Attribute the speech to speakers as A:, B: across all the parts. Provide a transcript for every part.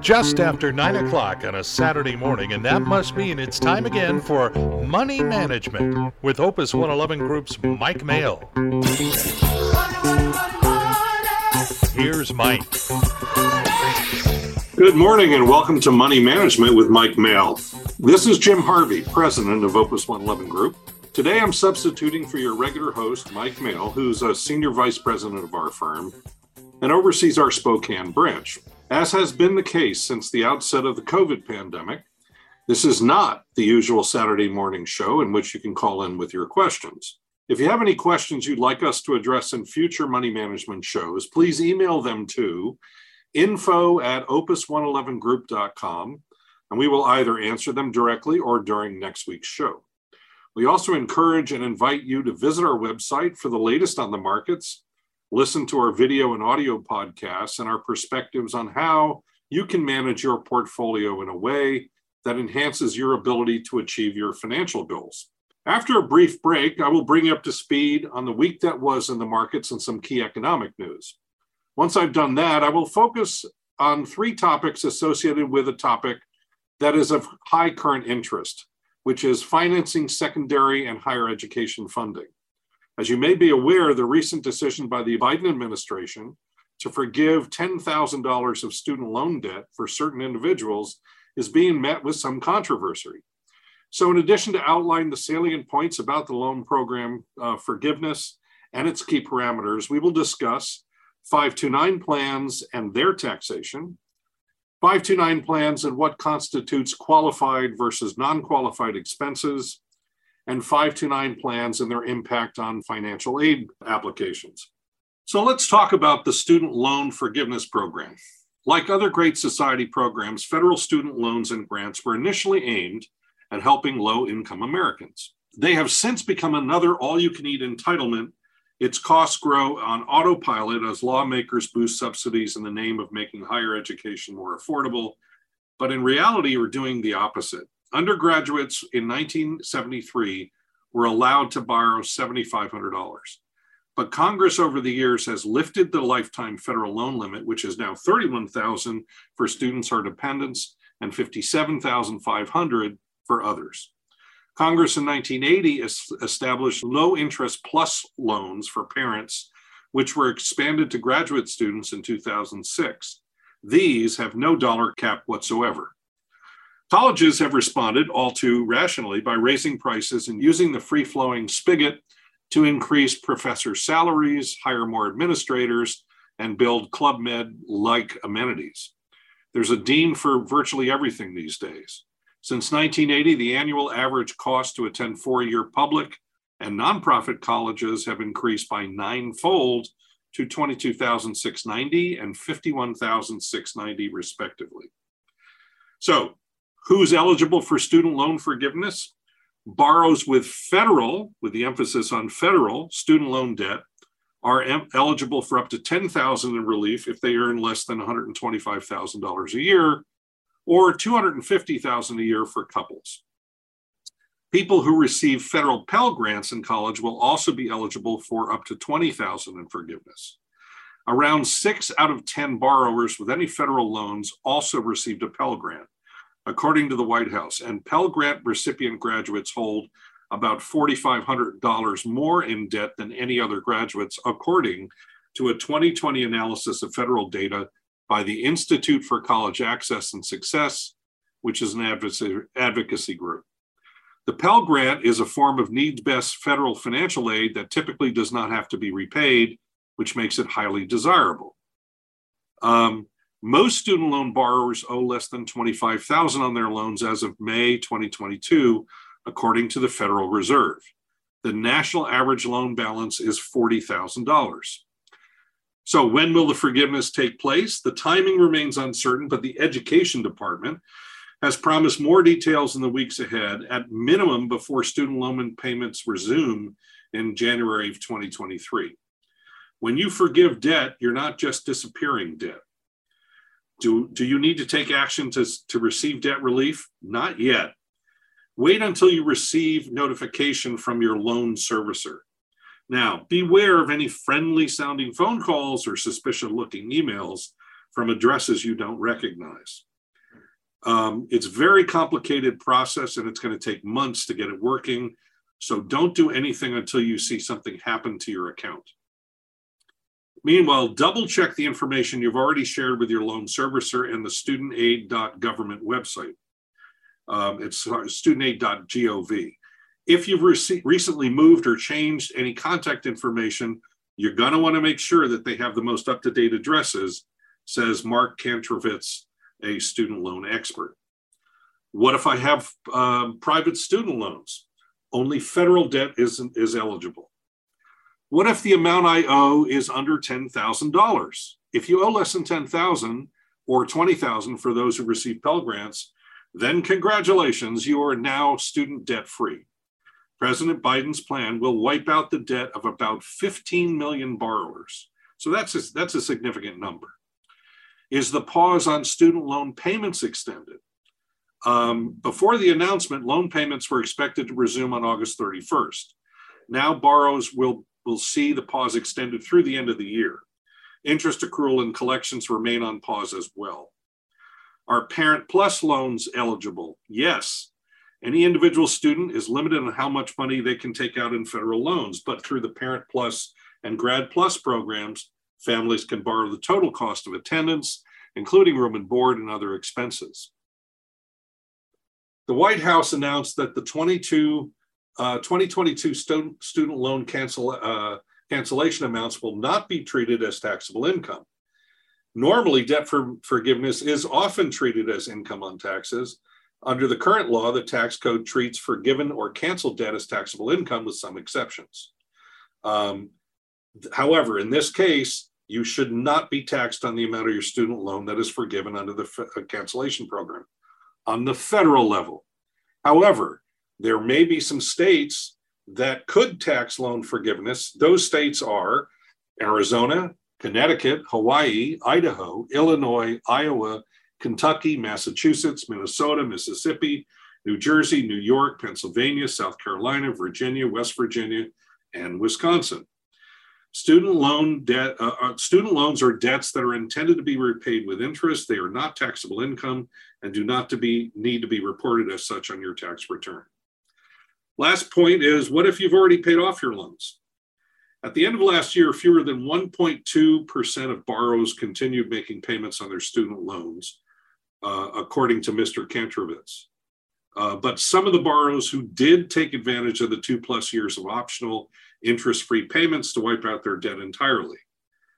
A: just after 9 o'clock on a Saturday morning, and that must mean it's time again for Money Management with Opus 111 Group's Mike Mail. Here's Mike.
B: Good morning and welcome to Money Management with Mike Mail. This is Jim Harvey, president of Opus 111 Group. Today I'm substituting for your regular host, Mike Mail, who's a senior vice president of our firm and oversees our Spokane branch. As has been the case since the outset of the COVID pandemic, this is not the usual Saturday morning show in which you can call in with your questions. If you have any questions you'd like us to address in future money management shows, please email them to info at opus111group.com and we will either answer them directly or during next week's show. We also encourage and invite you to visit our website for the latest on the markets listen to our video and audio podcasts and our perspectives on how you can manage your portfolio in a way that enhances your ability to achieve your financial goals. After a brief break, I will bring you up to speed on the week that was in the markets and some key economic news. Once I've done that, I will focus on three topics associated with a topic that is of high current interest, which is financing secondary and higher education funding. As you may be aware, the recent decision by the Biden administration to forgive $10,000 of student loan debt for certain individuals is being met with some controversy. So, in addition to outline the salient points about the loan program uh, forgiveness and its key parameters, we will discuss 529 plans and their taxation, 529 plans and what constitutes qualified versus non qualified expenses, and 529 plans and their impact on financial aid applications. So let's talk about the Student Loan Forgiveness Program. Like other Great Society programs, federal student loans and grants were initially aimed at helping low income Americans. They have since become another all you can eat entitlement. Its costs grow on autopilot as lawmakers boost subsidies in the name of making higher education more affordable. But in reality, we're doing the opposite undergraduates in 1973 were allowed to borrow $7,500. But Congress over the years has lifted the lifetime federal loan limit, which is now 31,000 for students or dependents and 57,500 for others. Congress in 1980 established low interest plus loans for parents, which were expanded to graduate students in 2006. These have no dollar cap whatsoever. Colleges have responded all too rationally by raising prices and using the free flowing spigot to increase professor salaries, hire more administrators, and build Club Med like amenities. There's a dean for virtually everything these days. Since 1980, the annual average cost to attend four year public and nonprofit colleges have increased by ninefold to 22,690 and 51,690 respectively. So, Who's eligible for student loan forgiveness? Borrows with federal, with the emphasis on federal student loan debt, are em- eligible for up to 10,000 in relief if they earn less than $125,000 a year or 250,000 a year for couples. People who receive federal Pell grants in college will also be eligible for up to 20,000 in forgiveness. Around 6 out of 10 borrowers with any federal loans also received a Pell grant according to the White House. And Pell Grant recipient graduates hold about $4,500 more in debt than any other graduates, according to a 2020 analysis of federal data by the Institute for College Access and Success, which is an advocacy group. The Pell Grant is a form of needs based federal financial aid that typically does not have to be repaid, which makes it highly desirable. Um, most student loan borrowers owe less than 25,000 on their loans as of May 2022, according to the Federal Reserve. The national average loan balance is $40,000. So, when will the forgiveness take place? The timing remains uncertain, but the Education Department has promised more details in the weeks ahead, at minimum before student loan payments resume in January of 2023. When you forgive debt, you're not just disappearing debt. Do, do you need to take action to, to receive debt relief? Not yet. Wait until you receive notification from your loan servicer. Now, beware of any friendly sounding phone calls or suspicious looking emails from addresses you don't recognize. Um, it's very complicated process and it's going to take months to get it working. So don't do anything until you see something happen to your account. Meanwhile, double check the information you've already shared with your loan servicer and the studentaid.government website. Um, it's studentaid.gov. If you've rec- recently moved or changed any contact information, you're going to want to make sure that they have the most up to date addresses, says Mark Kantrowitz, a student loan expert. What if I have um, private student loans? Only federal debt is, is eligible. What if the amount I owe is under $10,000? If you owe less than 10,000 or 20,000 for those who receive Pell Grants, then congratulations, you are now student debt free. President Biden's plan will wipe out the debt of about 15 million borrowers. So that's a, that's a significant number. Is the pause on student loan payments extended? Um, before the announcement, loan payments were expected to resume on August 31st. Now borrowers will, will see the pause extended through the end of the year. Interest accrual and collections remain on pause as well. Are Parent Plus loans eligible? Yes. Any individual student is limited on how much money they can take out in federal loans, but through the Parent Plus and Grad Plus programs, families can borrow the total cost of attendance, including room and board and other expenses. The White House announced that the 22, uh, 2022 student, student loan cancel, uh, cancellation amounts will not be treated as taxable income. Normally, debt for forgiveness is often treated as income on taxes, under the current law, the tax code treats forgiven or canceled debt as taxable income with some exceptions. Um, however, in this case, you should not be taxed on the amount of your student loan that is forgiven under the uh, cancellation program on the federal level. However, there may be some states that could tax loan forgiveness. Those states are Arizona, Connecticut, Hawaii, Idaho, Illinois, Iowa, Kentucky, Massachusetts, Minnesota, Mississippi, New Jersey, New York, Pennsylvania, South Carolina, Virginia, West Virginia, and Wisconsin. Student loan debt, uh, uh, student loans are debts that are intended to be repaid with interest. They are not taxable income and do not to be need to be reported as such on your tax return. Last point is, what if you've already paid off your loans? At the end of last year, fewer than 1.2% of borrowers continued making payments on their student loans, uh, according to Mr. Kantrowitz. Uh, but some of the borrowers who did take advantage of the two plus years of optional interest free payments to wipe out their debt entirely.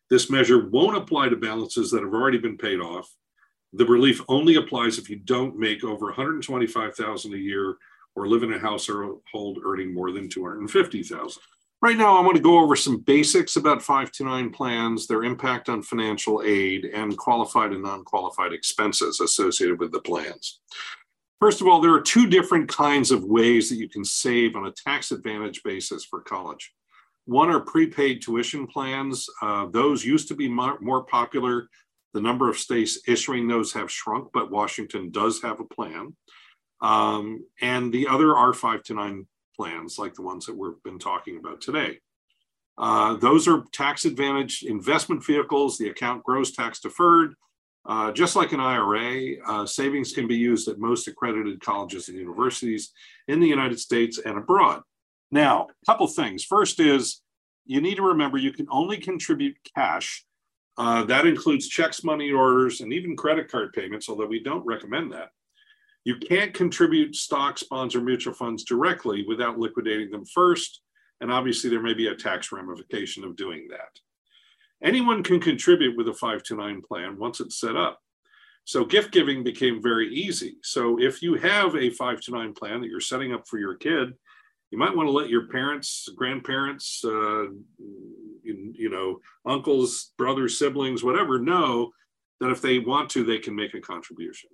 B: This measure won't apply to balances that have already been paid off. The relief only applies if you don't make over 125,000 a year or live in a household earning more than 250,000. Right now, I want to go over some basics about 529 plans, their impact on financial aid, and qualified and non qualified expenses associated with the plans. First of all, there are two different kinds of ways that you can save on a tax advantage basis for college. One are prepaid tuition plans. Uh, those used to be more, more popular. The number of states issuing those have shrunk, but Washington does have a plan. Um, and the other R5 to 9 plans like the ones that we've been talking about today. Uh, those are tax advantage investment vehicles. The account grows tax deferred. Uh, just like an IRA, uh, savings can be used at most accredited colleges and universities in the United States and abroad. Now, a couple things. First is you need to remember you can only contribute cash. Uh, that includes checks, money orders, and even credit card payments, although we don't recommend that. You can't contribute stocks, bonds, or mutual funds directly without liquidating them first. And obviously, there may be a tax ramification of doing that. Anyone can contribute with a 529 plan once it's set up. So gift giving became very easy. So if you have a 529 plan that you're setting up for your kid, you might want to let your parents, grandparents, uh, you, you know, uncles, brothers, siblings, whatever, know that if they want to, they can make a contribution.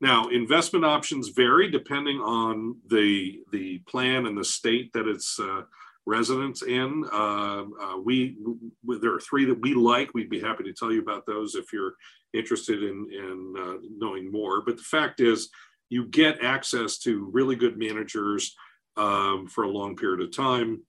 B: Now, investment options vary depending on the the plan and the state that it's uh, residents in. Uh, uh, we, we, there are three that we like. We'd be happy to tell you about those if you're interested in in uh, knowing more. But the fact is, you get access to really good managers um, for a long period of time.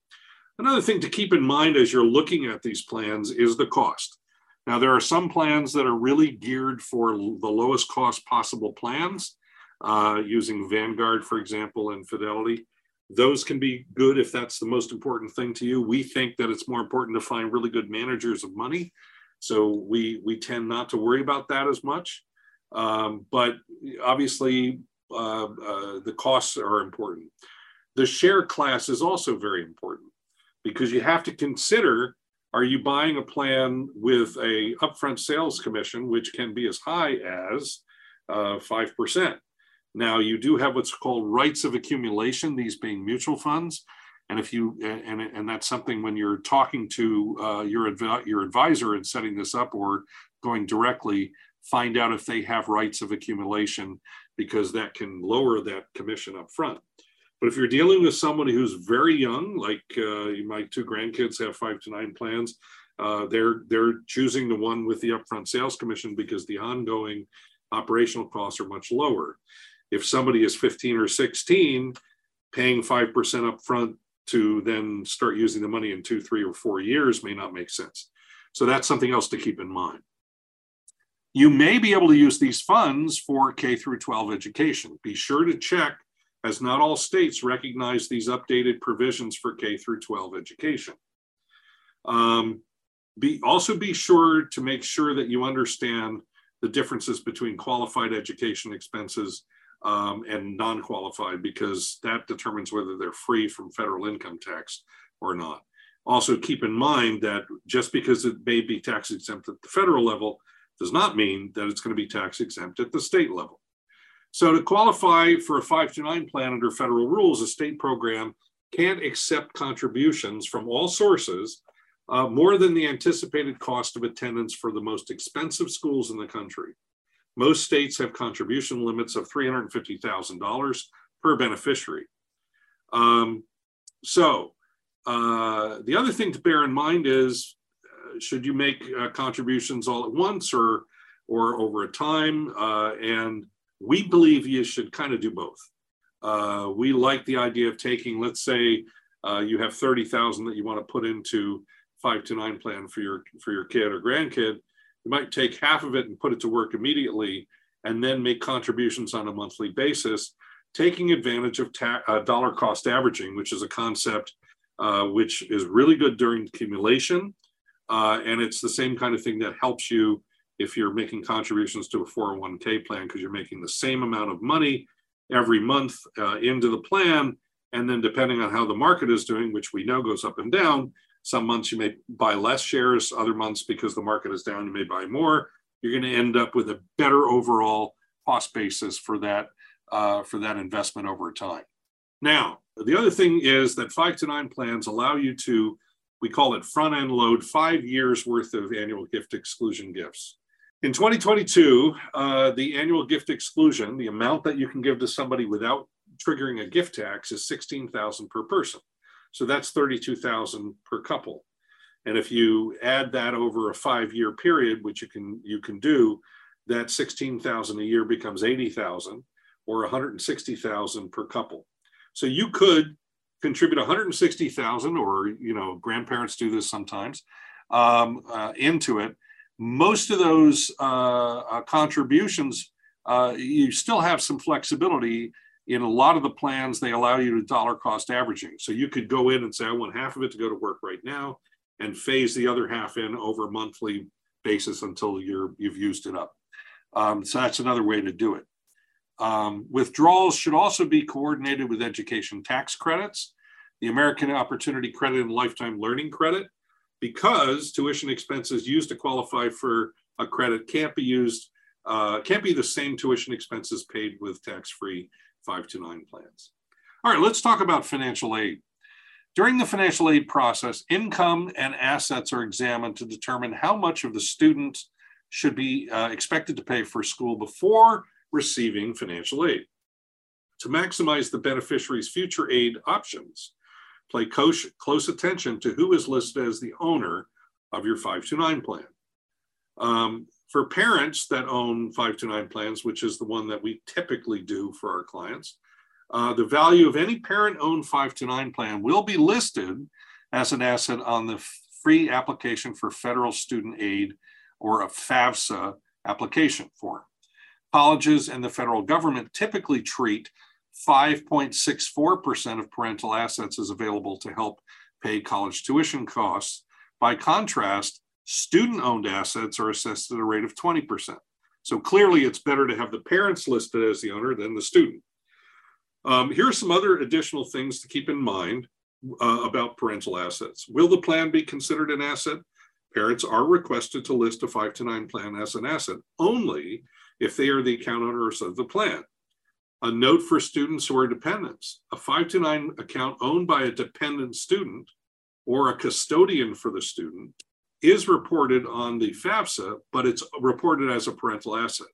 B: Another thing to keep in mind as you're looking at these plans is the cost. Now, there are some plans that are really geared for the lowest cost possible plans, uh, using Vanguard, for example, and Fidelity. Those can be good if that's the most important thing to you. We think that it's more important to find really good managers of money. So we, we tend not to worry about that as much. Um, but obviously, uh, uh, the costs are important. The share class is also very important because you have to consider are you buying a plan with a upfront sales commission, which can be as high as uh, 5%? Now, you do have what's called rights of accumulation, these being mutual funds. And if you and and that's something when you're talking to uh, your adv- your advisor and setting this up or going directly, find out if they have rights of accumulation because that can lower that commission up front. But if you're dealing with somebody who's very young, like uh, my two grandkids have five to nine plans, uh, they're they're choosing the one with the upfront sales commission because the ongoing operational costs are much lower. If somebody is 15 or 16, paying 5% upfront to then start using the money in two, three, or four years may not make sense. So that's something else to keep in mind. You may be able to use these funds for K through 12 education. Be sure to check as not all states recognize these updated provisions for K through 12 education. Um, be, also be sure to make sure that you understand the differences between qualified education expenses um, and non-qualified because that determines whether they're free from federal income tax or not. Also keep in mind that just because it may be tax exempt at the federal level does not mean that it's going to be tax exempt at the state level. So to qualify for a five to nine plan under federal rules, a state program can't accept contributions from all sources uh, more than the anticipated cost of attendance for the most expensive schools in the country. Most states have contribution limits of $350,000 per beneficiary. Um, so uh, the other thing to bear in mind is, uh, should you make uh, contributions all at once or, or over a time? Uh, and we believe you should kind of do both. Uh, we like the idea of taking, let's say, uh, you have thirty thousand that you want to put into five to nine plan for your for your kid or grandkid. You might take half of it and put it to work immediately, and then make contributions on a monthly basis, taking advantage of ta- uh, dollar cost averaging, which is a concept uh, which is really good during accumulation, uh, and it's the same kind of thing that helps you if you're making contributions to a 401k plan because you're making the same amount of money every month uh, into the plan. And then depending on how the market is doing, which we know goes up and down, some months you may buy less shares, other months because the market is down, you may buy more. You're going to end up with a better overall cost basis for that uh, for that investment over time. Now, the other thing is that five to nine plans allow you to, we call it front end load, five years worth of annual gift exclusion gifts. In 2022, uh, the annual gift exclusion, the amount that you can give to somebody without triggering a gift tax is 16,000 per person. So that's 32,000 per couple. And if you add that over a five-year period, which you can you can do, that 16,000 a year becomes 80,000 or 160,000 per couple. So you could contribute 160,000 or you know grandparents do this sometimes um, uh, into it most of those uh, uh, contributions, uh, you still have some flexibility. In a lot of the plans, they allow you to dollar cost averaging. So you could go in and say, I want half of it to go to work right now and phase the other half in over a monthly basis until you're, you've used it up. Um, so that's another way to do it. Um, withdrawals should also be coordinated with education tax credits, the American Opportunity Credit and Lifetime Learning Credit, because tuition expenses used to qualify for a credit can't be used, uh, can't be the same tuition expenses paid with tax-free five to nine plans. All right, let's talk about financial aid. During the financial aid process, income and assets are examined to determine how much of the student should be uh, expected to pay for school before receiving financial aid. To maximize the beneficiary's future aid options, Pay close, close attention to who is listed as the owner of your 529 plan. Um, for parents that own 529 plans, which is the one that we typically do for our clients, uh, the value of any parent owned 529 plan will be listed as an asset on the free application for federal student aid or a FAFSA application form. Colleges and the federal government typically treat 5.64% of parental assets is available to help pay college tuition costs. By contrast, student owned assets are assessed at a rate of 20%. So clearly, it's better to have the parents listed as the owner than the student. Um, here are some other additional things to keep in mind uh, about parental assets. Will the plan be considered an asset? Parents are requested to list a five to nine plan as an asset only if they are the account owners of the plan. A note for students who are dependents. A five to nine account owned by a dependent student or a custodian for the student is reported on the FAFSA, but it's reported as a parental asset.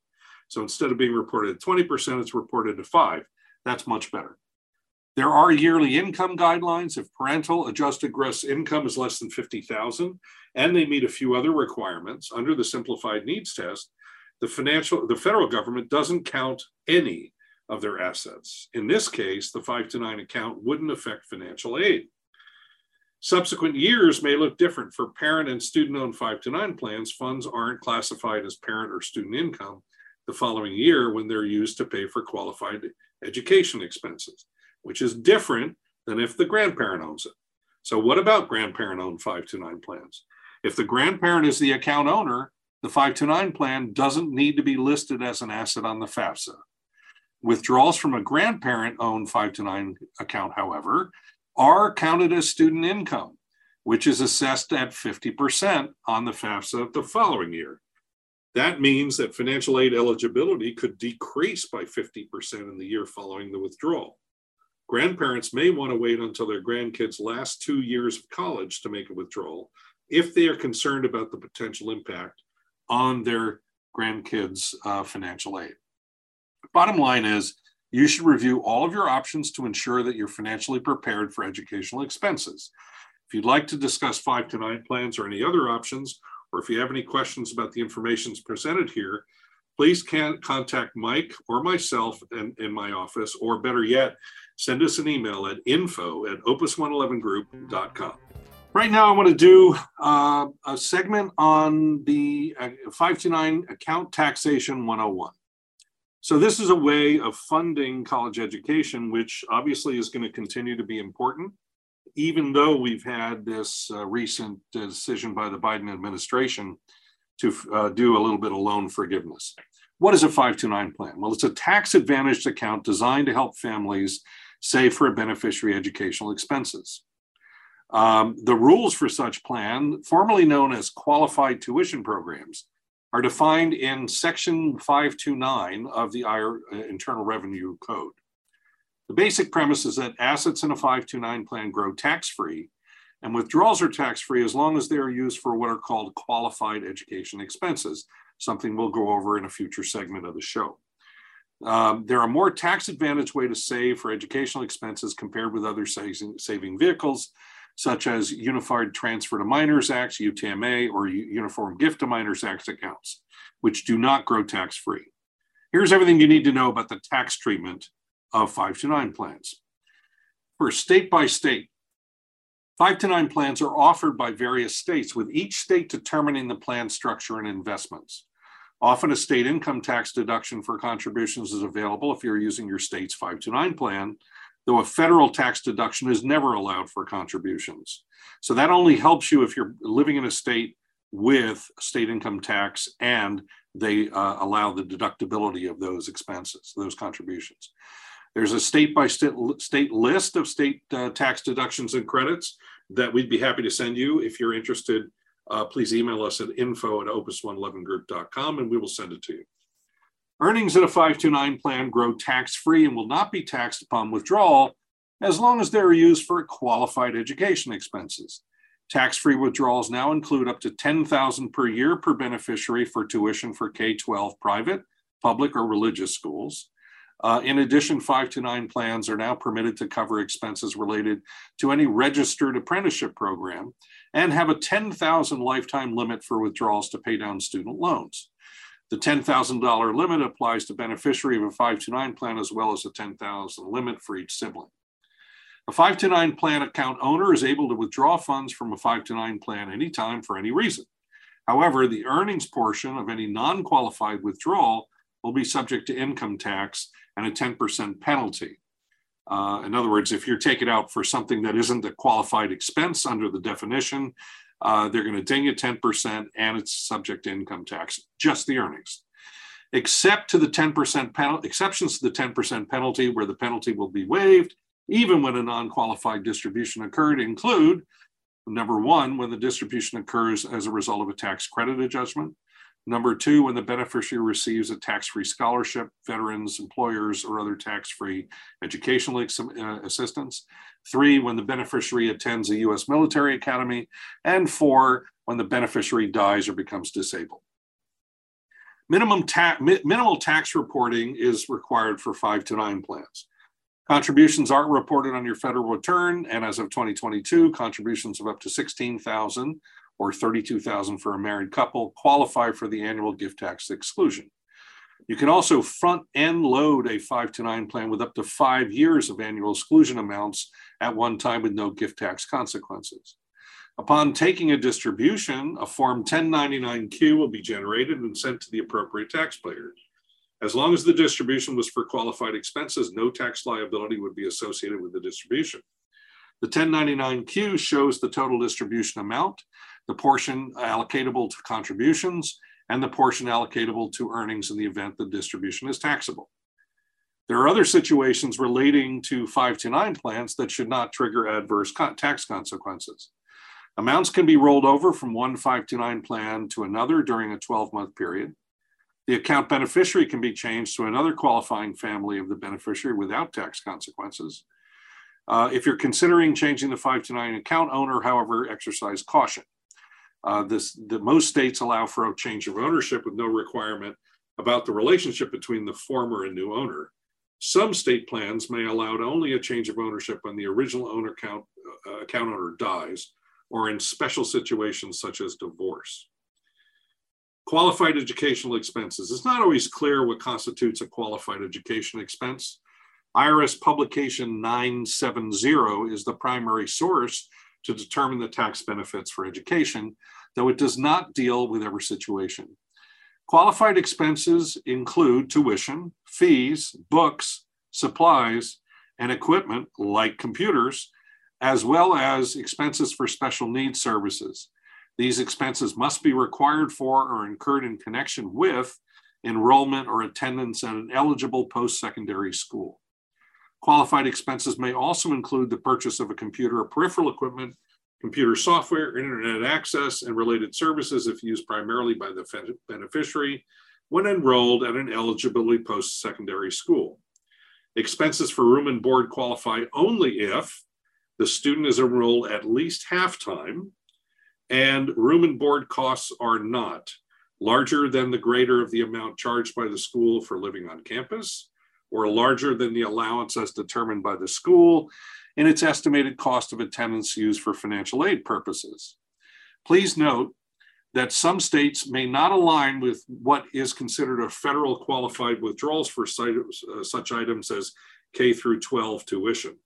B: So instead of being reported at 20%, it's reported at five. That's much better. There are yearly income guidelines. If parental adjusted gross income is less than 50,000 and they meet a few other requirements under the simplified needs test, the financial the federal government doesn't count any of their assets. In this case, the 5 to 9 account wouldn't affect financial aid. Subsequent years may look different. For parent and student owned 5 to 9 plans, funds aren't classified as parent or student income the following year when they're used to pay for qualified education expenses which is different than if the grandparent owns it. So, what about grandparent owned 529 plans? If the grandparent is the account owner, the 529 plan doesn't need to be listed as an asset on the FAFSA. Withdrawals from a grandparent owned 529 account, however, are counted as student income, which is assessed at 50% on the FAFSA the following year. That means that financial aid eligibility could decrease by 50% in the year following the withdrawal. Grandparents may want to wait until their grandkids' last two years of college to make a withdrawal if they are concerned about the potential impact on their grandkids' uh, financial aid. Bottom line is, you should review all of your options to ensure that you're financially prepared for educational expenses. If you'd like to discuss five to nine plans or any other options, or if you have any questions about the information presented here, please can contact Mike or myself in, in my office, or better yet, send us an email at info at opus111group.com. Right now, I want to do uh, a segment on the uh, 529 Account Taxation 101. So, this is a way of funding college education, which obviously is going to continue to be important, even though we've had this uh, recent decision by the Biden administration to uh, do a little bit of loan forgiveness. What is a 529 plan? Well, it's a tax advantaged account designed to help families save for beneficiary educational expenses. Um, the rules for such plan, formerly known as qualified tuition programs, are defined in Section 529 of the uh, Internal Revenue Code. The basic premise is that assets in a 529 plan grow tax free, and withdrawals are tax free as long as they are used for what are called qualified education expenses, something we'll go over in a future segment of the show. Um, there are more tax advantage way to save for educational expenses compared with other saving vehicles, such as Unified Transfer to Minors Acts, UTMA, or Uniform Gift to Minors Acts accounts, which do not grow tax free. Here's everything you need to know about the tax treatment of 5 to 9 plans. First, state by state, 5 to 9 plans are offered by various states, with each state determining the plan structure and investments. Often a state income tax deduction for contributions is available if you're using your state's 5 to 9 plan, though a federal tax deduction is never allowed for contributions. So that only helps you if you're living in a state with state income tax and they uh, allow the deductibility of those expenses, those contributions. There's a state by state, state list of state uh, tax deductions and credits that we'd be happy to send you if you're interested uh, please email us at info at opus111group.com and we will send it to you. Earnings in a 529 plan grow tax free and will not be taxed upon withdrawal as long as they are used for qualified education expenses. Tax free withdrawals now include up to 10000 per year per beneficiary for tuition for K 12 private, public, or religious schools. Uh, in addition, five to nine plans are now permitted to cover expenses related to any registered apprenticeship program and have a 10,000 lifetime limit for withdrawals to pay down student loans. The $10,000 limit applies to beneficiary of a 5 to 9 plan as well as a 10,000 limit for each sibling. A 5 to 9 plan account owner is able to withdraw funds from a 5 to 9 plan anytime for any reason. However, the earnings portion of any non-qualified withdrawal will be subject to income tax and a 10% penalty. Uh, in other words, if you're taking out for something that isn't a qualified expense under the definition, uh, they're going to ding you 10% and it's subject to income tax, just the earnings. Except to the 10% penalty, exceptions to the 10% penalty where the penalty will be waived, even when a non-qualified distribution occurred, include number one, when the distribution occurs as a result of a tax credit adjustment, Number two, when the beneficiary receives a tax-free scholarship, veterans, employers, or other tax-free educational uh, assistance. Three, when the beneficiary attends a U.S. military academy. And four, when the beneficiary dies or becomes disabled. Minimum ta mi minimal tax reporting is required for five to nine plans. Contributions aren't reported on your federal return, and as of 2022, contributions of up to 16,000 or 32,000 for a married couple qualify for the annual gift tax exclusion. You can also front end load a five to nine plan with up to five years of annual exclusion amounts at one time with no gift tax consequences. Upon taking a distribution, a Form 1099Q will be generated and sent to the appropriate taxpayer. As long as the distribution was for qualified expenses, no tax liability would be associated with the distribution. The 1099Q shows the total distribution amount the portion allocatable to contributions, and the portion allocatable to earnings in the event the distribution is taxable. There are other situations relating to 529 plans that should not trigger adverse tax consequences. Amounts can be rolled over from one 529 plan to another during a 12 month period. The account beneficiary can be changed to another qualifying family of the beneficiary without tax consequences. Uh, if you're considering changing the 529 account owner, however, exercise caution. Uh, this, the, most states allow for a change of ownership with no requirement about the relationship between the former and new owner. Some state plans may allow only a change of ownership when the original owner account, uh, account owner dies or in special situations such as divorce. Qualified educational expenses. It's not always clear what constitutes a qualified education expense. IRS publication 970 is the primary source to determine the tax benefits for education, though it does not deal with every situation. Qualified expenses include tuition, fees, books, supplies, and equipment like computers, as well as expenses for special needs services. These expenses must be required for or incurred in connection with enrollment or attendance at an eligible post secondary school. Qualified expenses may also include the purchase of a computer or peripheral equipment, computer software, internet access, and related services if used primarily by the beneficiary when enrolled at an eligibility post-secondary school. Expenses for room and board qualify only if the student is enrolled at least half-time and room and board costs are not larger than the greater of the amount charged by the school for living on campus or larger than the allowance as determined by the school in its estimated cost of attendance used for financial aid purposes. Please note that some states may not align with what is considered a federal qualified withdrawals for uh, such items as K through 12 tuition.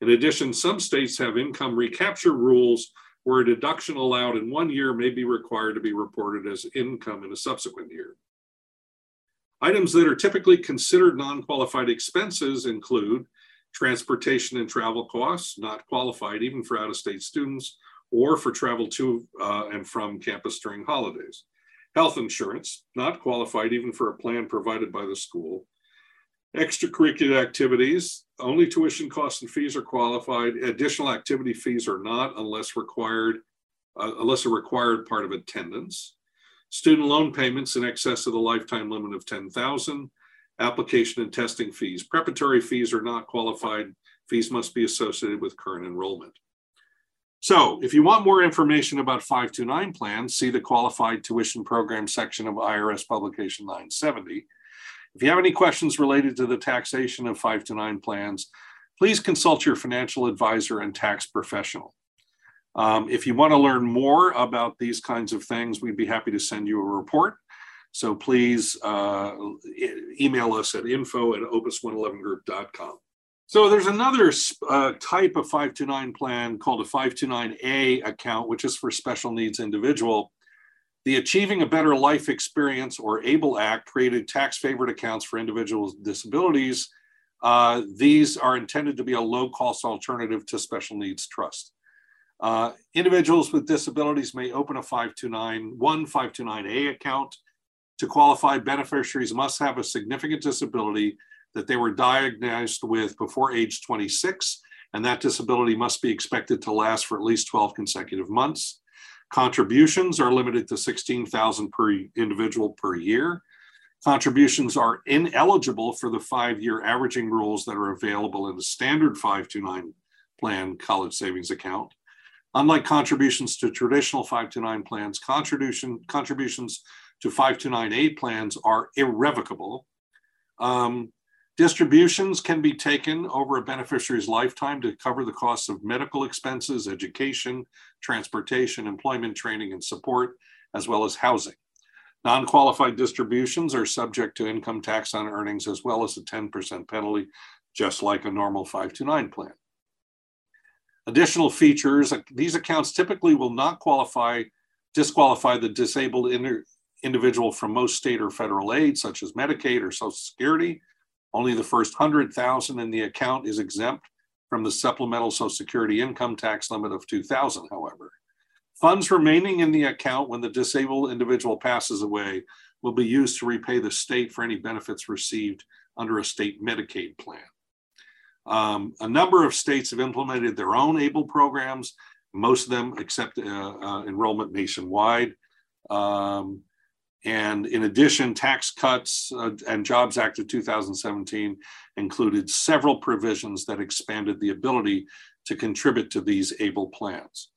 B: In addition, some states have income recapture rules where a deduction allowed in one year may be required to be reported as income in a subsequent year. Items that are typically considered non-qualified expenses include transportation and travel costs, not qualified even for out-of-state students or for travel to uh, and from campus during holidays. Health insurance, not qualified even for a plan provided by the school. Extracurricular activities, only tuition costs and fees are qualified. Additional activity fees are not unless required, uh, unless a required part of attendance. Student loan payments in excess of the lifetime limit of 10,000 application and testing fees. Preparatory fees are not qualified. Fees must be associated with current enrollment. So if you want more information about 529 plans, see the qualified tuition program section of IRS publication 970. If you have any questions related to the taxation of 529 plans, please consult your financial advisor and tax professional. Um, if you want to learn more about these kinds of things, we'd be happy to send you a report. So please uh, email us at info at opus111group.com. So there's another uh, type of 529 plan called a 529A account, which is for special needs individual. The Achieving a Better Life Experience or ABLE Act created tax favored accounts for individuals with disabilities. Uh, these are intended to be a low cost alternative to special needs trust. Uh, individuals with disabilities may open a 529, one 529A account. To qualify, beneficiaries must have a significant disability that they were diagnosed with before age 26, and that disability must be expected to last for at least 12 consecutive months. Contributions are limited to 16,000 per individual per year. Contributions are ineligible for the five-year averaging rules that are available in the standard 529 plan college savings account. Unlike contributions to traditional 529 plans, contribution, contributions to 529A plans are irrevocable. Um, distributions can be taken over a beneficiary's lifetime to cover the costs of medical expenses, education, transportation, employment training, and support, as well as housing. Non qualified distributions are subject to income tax on earnings as well as a 10% penalty, just like a normal 529 plan. Additional features, these accounts typically will not qualify, disqualify the disabled individual from most state or federal aid, such as Medicaid or Social Security. Only the first 100,000 in the account is exempt from the supplemental Social Security income tax limit of 2,000, however. Funds remaining in the account when the disabled individual passes away will be used to repay the state for any benefits received under a state Medicaid plan. Um, a number of states have implemented their own ABLE programs, most of them accept uh, uh, enrollment nationwide. Um, and in addition, Tax Cuts uh, and Jobs Act of 2017 included several provisions that expanded the ability to contribute to these ABLE plans.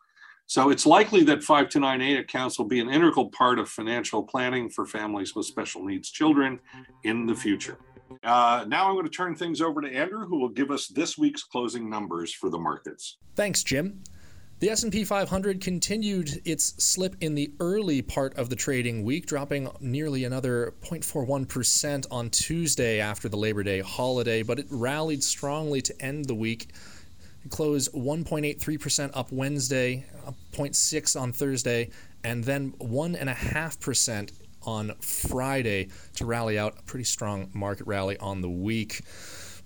B: So it's likely that 529A accounts will be an integral part of financial planning for families with special needs children in the future. Uh, now I'm going to turn things over to Andrew, who will give us this week's closing numbers for the markets.
C: Thanks, Jim. The S&P 500 continued its slip in the early part of the trading week, dropping nearly another 0.41% on Tuesday after the Labor Day holiday, but it rallied strongly to end the week. It closed 1.83% up Wednesday, 0.6 on Thursday, and then 1.5% on Friday to rally out a pretty strong market rally on the week.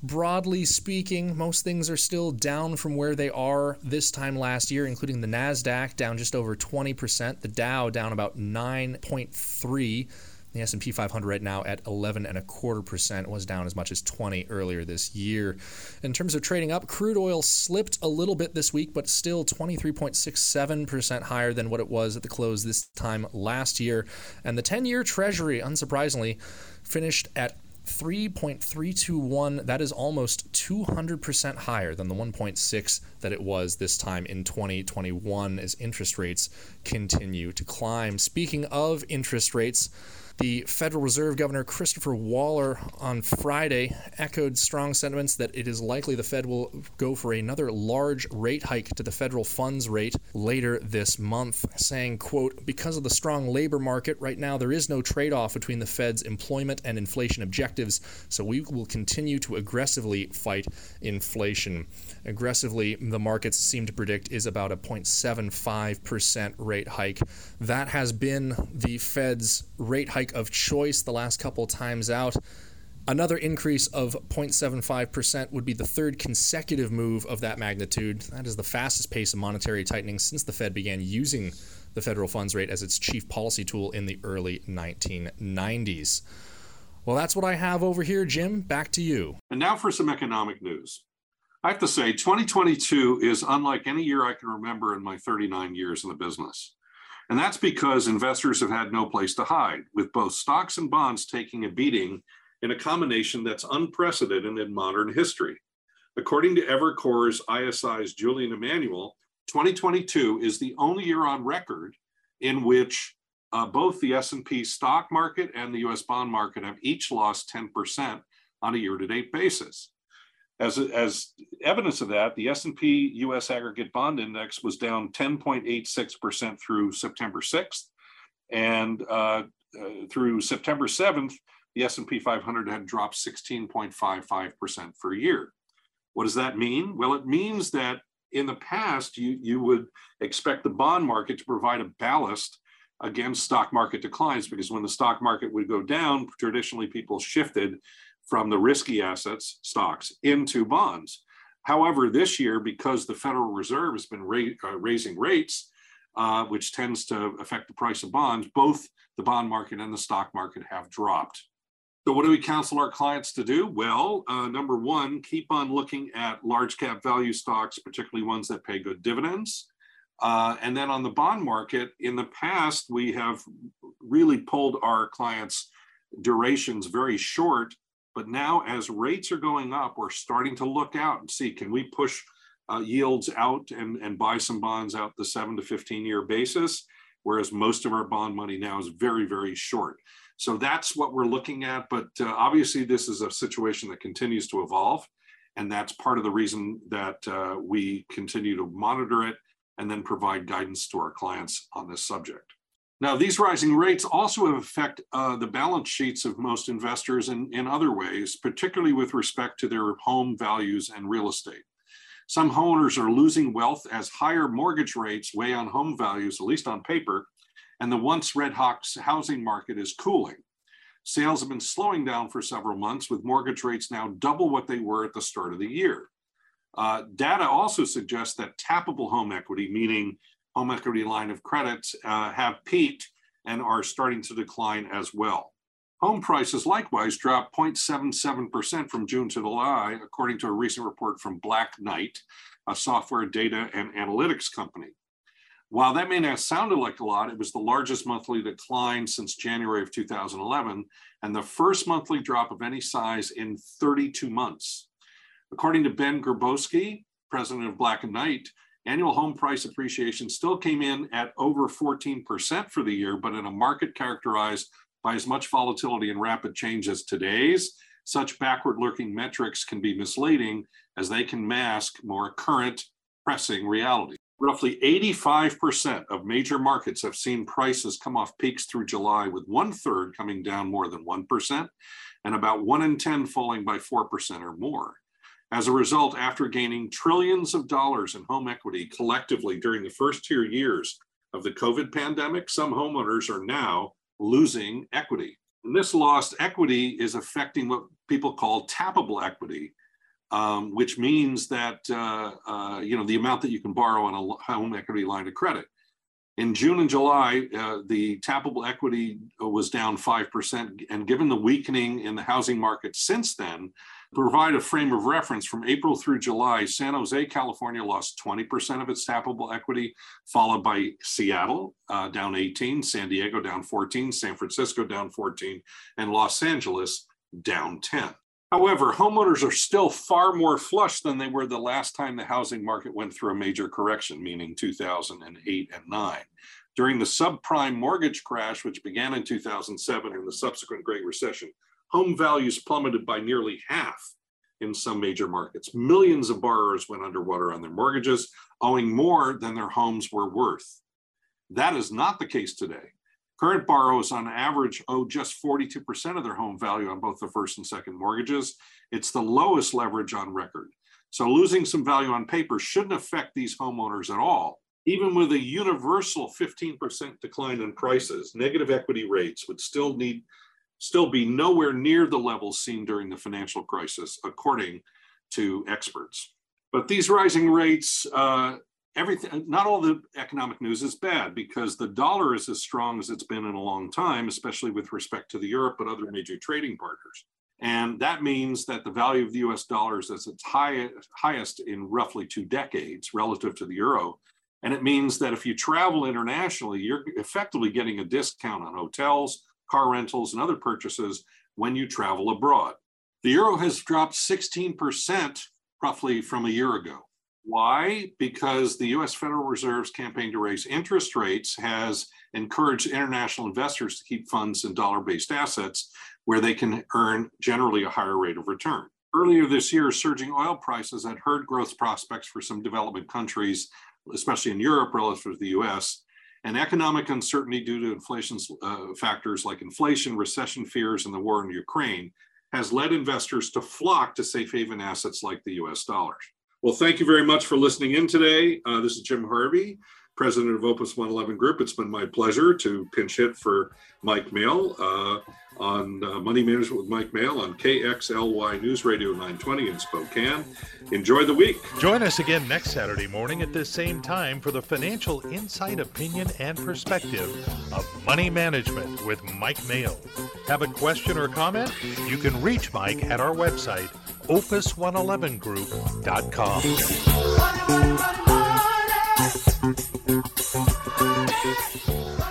C: Broadly speaking, most things are still down from where they are this time last year, including the Nasdaq down just over 20%, the Dow down about 9.3. The S&P 500 right now at 11 and a quarter percent was down as much as 20 earlier this year. In terms of trading up, crude oil slipped a little bit this week, but still 23.67% higher than what it was at the close this time last year. And the 10-year Treasury, unsurprisingly, finished at 3.321. That is almost 200% higher than the 1.6 that it was this time in 2021 as interest rates continue to climb. Speaking of interest rates, the Federal Reserve Governor Christopher Waller on Friday echoed strong sentiments that it is likely the Fed will go for another large rate hike to the federal funds rate later this month, saying, quote, because of the strong labor market right now there is no trade-off between the Fed's employment and inflation objectives, so we will continue to aggressively fight inflation. Aggressively, the markets seem to predict is about a 0.75% rate hike. That has been the Fed's rate hike hike of choice the last couple times out. Another increase of 0.75% would be the third consecutive move of that magnitude. That is the fastest pace of monetary tightening since the Fed began using the federal funds rate as its chief policy tool in the early 1990s. Well, that's what I have over here, Jim. Back to you.
B: And now for some economic news. I have to say, 2022 is unlike any year I can remember in my 39 years in the business. And that's because investors have had no place to hide, with both stocks and bonds taking a beating in a combination that's unprecedented in modern history. According to Evercore's ISI's Julian Emanuel, 2022 is the only year on record in which uh, both the S&P stock market and the US bond market have each lost 10% on a year-to-date basis. As, as evidence of that, the S&P U.S. Aggregate Bond Index was down 10.86% through September 6th, and uh, uh, through September 7th, the S&P 500 had dropped 16.55% for a year. What does that mean? Well, it means that in the past, you, you would expect the bond market to provide a ballast against stock market declines because when the stock market would go down, traditionally people shifted from the risky assets, stocks, into bonds. However, this year, because the Federal Reserve has been ra- uh, raising rates, uh, which tends to affect the price of bonds, both the bond market and the stock market have dropped. So, what do we counsel our clients to do? Well, uh, number one, keep on looking at large cap value stocks, particularly ones that pay good dividends. Uh, and then on the bond market, in the past, we have really pulled our clients' durations very short. But now, as rates are going up, we're starting to look out and see can we push uh, yields out and, and buy some bonds out the seven to 15 year basis, whereas most of our bond money now is very, very short. So that's what we're looking at. But uh, obviously, this is a situation that continues to evolve. And that's part of the reason that uh, we continue to monitor it and then provide guidance to our clients on this subject. Now, these rising rates also affect uh, the balance sheets of most investors in, in other ways, particularly with respect to their home values and real estate. Some homeowners are losing wealth as higher mortgage rates weigh on home values, at least on paper, and the once red hot housing market is cooling. Sales have been slowing down for several months, with mortgage rates now double what they were at the start of the year. Uh, data also suggests that tappable home equity, meaning home equity line of credits, uh, have peaked and are starting to decline as well. Home prices likewise dropped 0.77% from June to July, according to a recent report from Black Knight, a software data and analytics company. While that may not sounded like a lot, it was the largest monthly decline since January of 2011 and the first monthly drop of any size in 32 months. According to Ben Graboske, president of Black Knight, annual home price appreciation still came in at over 14% for the year, but in a market characterized by as much volatility and rapid change as today's, such backward lurking metrics can be misleading as they can mask more current pressing reality. Roughly 85% of major markets have seen prices come off peaks through July, with one third coming down more than 1%, and about one in 10 falling by 4% or more. As a result, after gaining trillions of dollars in home equity collectively during the first two years of the COVID pandemic, some homeowners are now losing equity. And this lost equity is affecting what people call tappable equity, um, which means that uh, uh, you know the amount that you can borrow on a home equity line of credit. In June and July, uh, the tappable equity was down 5%. And given the weakening in the housing market since then, provide a frame of reference from April through July, San Jose, California lost 20% of its tappable equity, followed by Seattle uh, down 18, San Diego down 14, San Francisco down 14, and Los Angeles down 10. However, homeowners are still far more flush than they were the last time the housing market went through a major correction, meaning 2008 and 9. During the subprime mortgage crash, which began in 2007 and the subsequent Great Recession, home values plummeted by nearly half in some major markets. Millions of borrowers went underwater on their mortgages, owing more than their homes were worth. That is not the case today. Current borrowers on average owe just 42% of their home value on both the first and second mortgages. It's the lowest leverage on record. So losing some value on paper shouldn't affect these homeowners at all. Even with a universal 15% decline in prices, negative equity rates would still need still be nowhere near the levels seen during the financial crisis, according to experts. But these rising rates uh, everything not all the economic news is bad because the dollar is as strong as it's been in a long time especially with respect to the europe but other major trading partners and that means that the value of the us dollar is at its high, highest in roughly two decades relative to the euro and it means that if you travel internationally you're effectively getting a discount on hotels car rentals and other purchases when you travel abroad the euro has dropped 16% roughly from a year ago why? Because the US Federal Reserve's campaign to raise interest rates has encouraged international investors to keep funds in dollar based assets where they can earn generally a higher rate of return. Earlier this year, surging oil prices had hurt growth prospects for some developing countries, especially in Europe relative to the US. And economic uncertainty due to inflation uh, factors like inflation, recession fears, and the war in Ukraine has led investors to flock to safe haven assets like the US dollar. Well, thank you very much for listening in today. Uh, this is Jim Harvey,
D: president of Opus 111 Group. It's been my pleasure to pinch hit for Mike Mail uh, on uh, Money Management with Mike Mail on KXLY News Radio 920 in Spokane. Enjoy the week.
B: Join us again next Saturday morning at this same time for the financial insight, opinion, and perspective of money management with Mike Mail. Have a question or comment? You can reach Mike at our website, opus111group.com. Thank you.